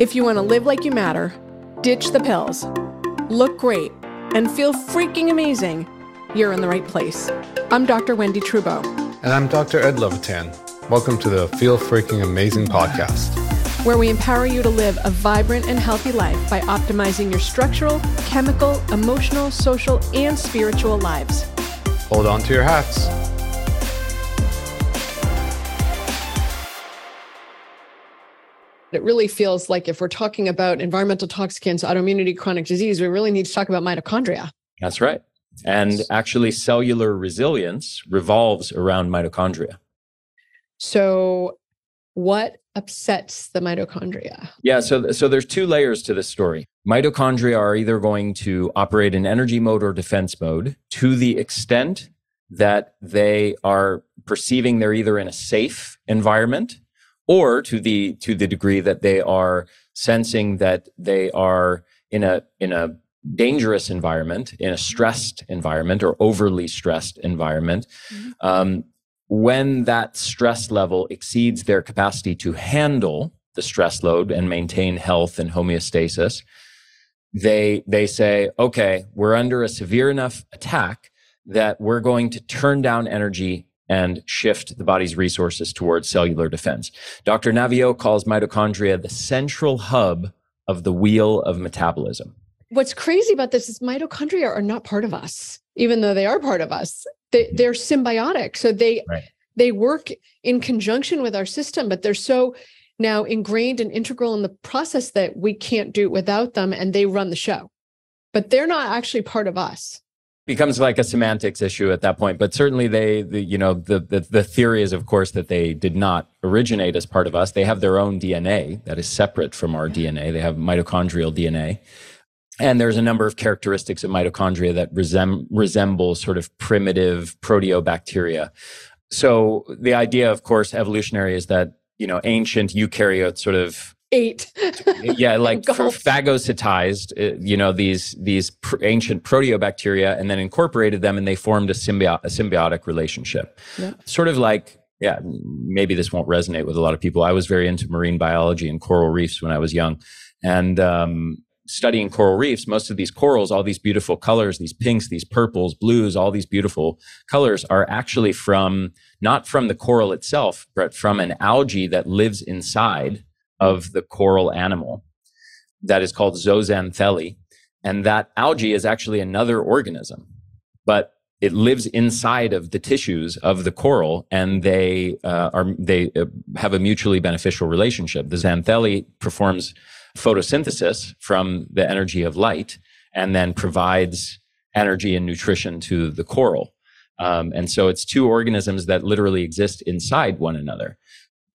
If you want to live like you matter, ditch the pills, look great, and feel freaking amazing, you're in the right place. I'm Dr. Wendie Trubow. And I'm Dr. Ed Levitan. Welcome to the Feel Freaking Amazing podcast, where we empower you to live a vibrant and healthy life by optimizing your structural, chemical, emotional, social, and spiritual lives. Hold on to your hats. It really feels like if we're talking about environmental toxicants, autoimmunity, chronic disease, we really need to talk about mitochondria. That's right. And actually, cellular resilience revolves around mitochondria. So, what upsets the mitochondria? Yeah, so so there's two layers to this story. Mitochondria are either going to operate in energy mode or defense mode to the extent that they are perceiving they're either in a safe environment or to the to the degree that they are sensing that they are in a in a dangerous environment in a stressed environment or overly stressed environment mm-hmm. um, when that stress level exceeds their capacity to handle the stress load and maintain health and homeostasis they they say okay we're under a severe enough attack that we're going to turn down energy and shift the body's resources towards cellular defense. Dr. Naviaux calls mitochondria the central hub of the wheel of metabolism. What's crazy about this is mitochondria are not part of us, even though they are part of us. They, they're symbiotic. So they right. they work in conjunction with our system, but they're so now ingrained and integral in the process that we can't do it without them and they run the show. But they're not actually part of us becomes like a semantics issue at that point. But certainly, they, the, you know, the, the, the theory is, of course, that they did not originate as part of us. They have their own DNA that is separate from our DNA. They have mitochondrial DNA. And there's a number of characteristics of mitochondria that resem- resemble sort of primitive proteobacteria. So the idea, of course, evolutionary is that, you know, ancient eukaryotes sort of ate. yeah, like phagocytized, uh, you know, these these pr- ancient proteobacteria, and then incorporated them, and they formed a, symbio- a symbiotic relationship. Yeah. Sort of like, yeah, maybe this won't resonate with a lot of people. I was very into marine biology and coral reefs when I was young, and um, studying coral reefs, most of these corals, all these beautiful colors, these pinks, these purples, blues, all these beautiful colors are actually from not from the coral itself, but from an algae that lives inside of the coral animal that is called zooxanthellae. And that algae is actually another organism, but it lives inside of the tissues of the coral and they uh, are they uh, have a mutually beneficial relationship. The xanthellae performs photosynthesis from the energy of light and then provides energy and nutrition to the coral. Um, and so it's two organisms that literally exist inside one another.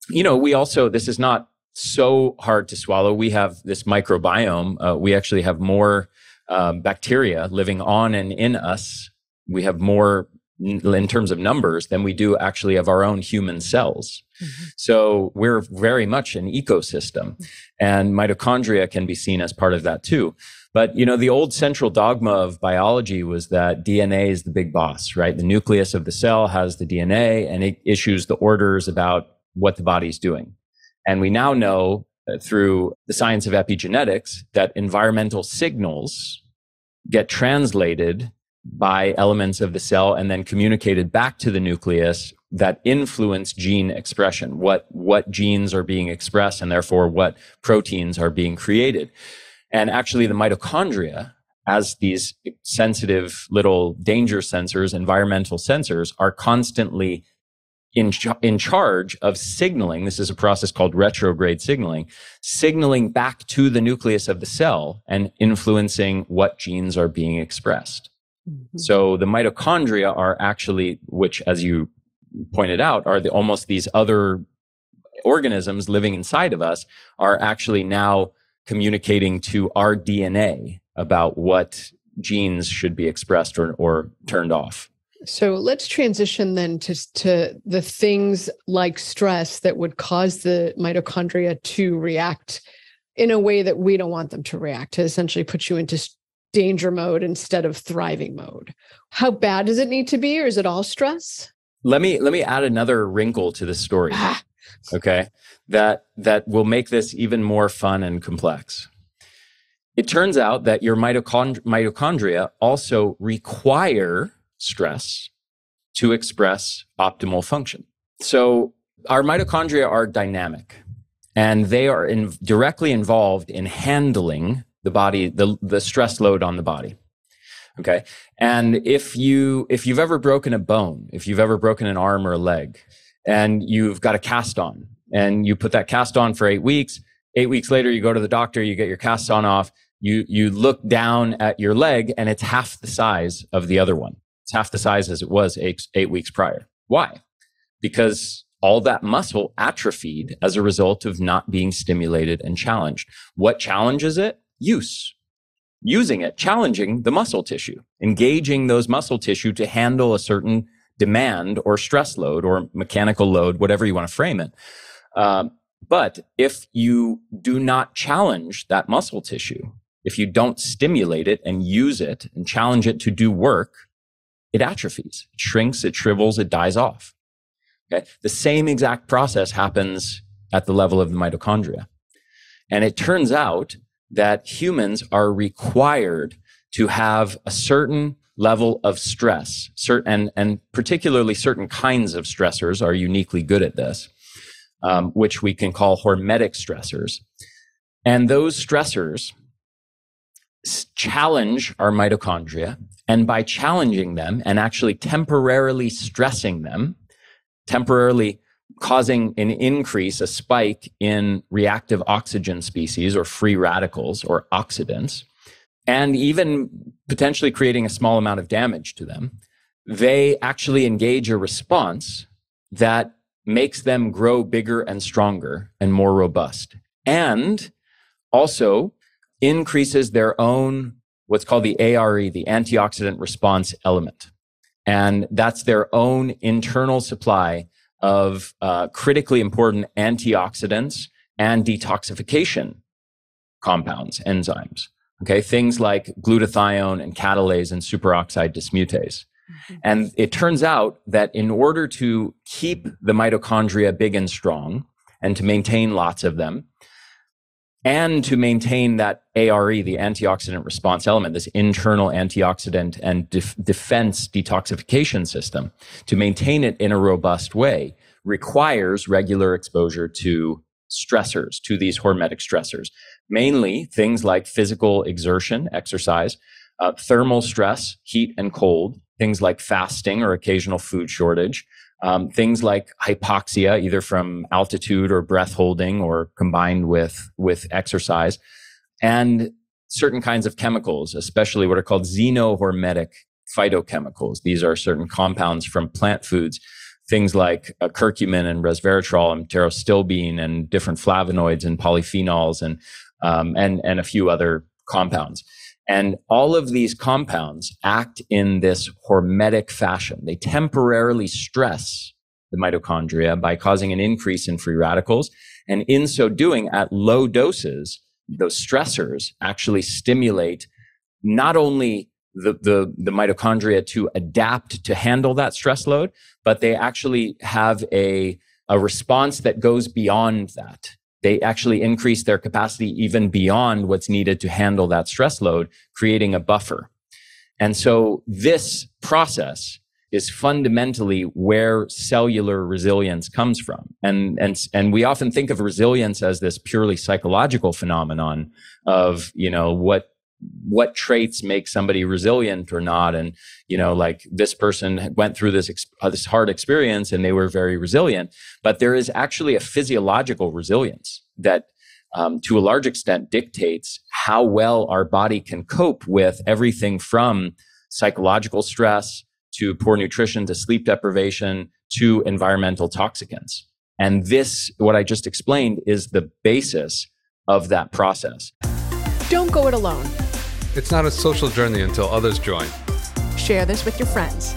You know we also this is not so hard to swallow. We have this microbiome. Uh, we actually have more um, bacteria living on and in us. We have more in terms of numbers than we do actually of our own human cells. Mm-hmm. So we're very much an ecosystem and mitochondria can be seen as part of that too. But you know, the old central dogma of biology was that DNA is the big boss, right? The nucleus of the cell has the DNA and it issues the orders about what the body's doing. And we now know uh, through the science of epigenetics that environmental signals get translated by elements of the cell and then communicated back to the nucleus that influence gene expression, what, what genes are being expressed and therefore what proteins are being created. And actually the mitochondria as these sensitive little danger sensors, environmental sensors are constantly in, ch- in charge of signaling. This is a process called retrograde signaling, signaling back to the nucleus of the cell and influencing what genes are being expressed. Mm-hmm. So the mitochondria are actually, which as you pointed out, are the, almost these other organisms living inside of us are actually now communicating to our DNA about what genes should be expressed or, or turned off. So let's transition then to, to the things like stress that would cause the mitochondria to react in a way that we don't want them to react, to essentially put you into danger mode instead of thriving mode. How bad does it need to be, or is it all stress? Let me let me add another wrinkle to the story. Ah. okay, that that will make this even more fun and complex. It turns out that your mitochond- mitochondria also require stress to express optimal function. So our mitochondria are dynamic and they are in, directly involved in handling the body, the, the stress load on the body. Okay. And if you, if you've ever broken a bone, if you've ever broken an arm or a leg and you've got a cast on and you put that cast on for eight weeks, eight weeks later, you go to the doctor, you get your cast on off, you, you look down at your leg and it's half the size of the other one. It's half the size as it was eight, eight weeks prior. Why? Because all that muscle atrophied as a result of not being stimulated and challenged. What challenges it? Use. Using it, challenging the muscle tissue, engaging those muscle tissue to handle a certain demand or stress load or mechanical load, whatever you want to frame it. Um, but if you do not challenge that muscle tissue, if you don't stimulate it and use it and challenge it to do work, it atrophies, it shrinks, it shrivels, it dies off. Okay. The same exact process happens at the level of the mitochondria. And it turns out that humans are required to have a certain level of stress, certain, and, and particularly certain kinds of stressors are uniquely good at this, um, which we can call hormetic stressors. And those stressors challenge our mitochondria. And by challenging them and actually temporarily stressing them, temporarily causing an increase, a spike in reactive oxygen species or free radicals or oxidants, and even potentially creating a small amount of damage to them, they actually engage a response that makes them grow bigger and stronger and more robust. And also increases their own, what's called the ARE, the antioxidant response element. And that's their own internal supply of uh, critically important antioxidants and detoxification compounds, enzymes. Okay, things like glutathione and catalase and superoxide dismutase. Mm-hmm. And it turns out that in order to keep the mitochondria big and strong and to maintain lots of them, and to maintain that ARE, the antioxidant response element, this internal antioxidant and def- defense detoxification system, to maintain it in a robust way requires regular exposure to stressors, to these hormetic stressors, mainly things like physical exertion, exercise, uh, thermal stress, heat and cold, things like fasting or occasional food shortage, um, things like hypoxia, either from altitude or breath holding or combined with, with exercise, and certain kinds of chemicals, especially what are called xenohormetic phytochemicals. These are certain compounds from plant foods, things like uh, curcumin and resveratrol and pterostilbene and different flavonoids and polyphenols and, um, and, and a few other compounds. And all of these compounds act in this hormetic fashion. They temporarily stress the mitochondria by causing an increase in free radicals. And in so doing, at low doses, those stressors actually stimulate not only the, the, the mitochondria to adapt to handle that stress load, but they actually have a, a response that goes beyond that they actually increase their capacity even beyond what's needed to handle that stress load, creating a buffer. And so this process is fundamentally where cellular resilience comes from. And, and, and we often think of resilience as this purely psychological phenomenon of, you know, what what traits make somebody resilient or not. And you know like this person went through this uh, this hard experience and they were very resilient but there is actually a physiological resilience that um, to a large extent dictates how well our body can cope with everything from psychological stress to poor nutrition to sleep deprivation to environmental toxicants. And this what i just explained is the basis of that process. Don't go it alone it's not a social journey until others join. Share this with your friends.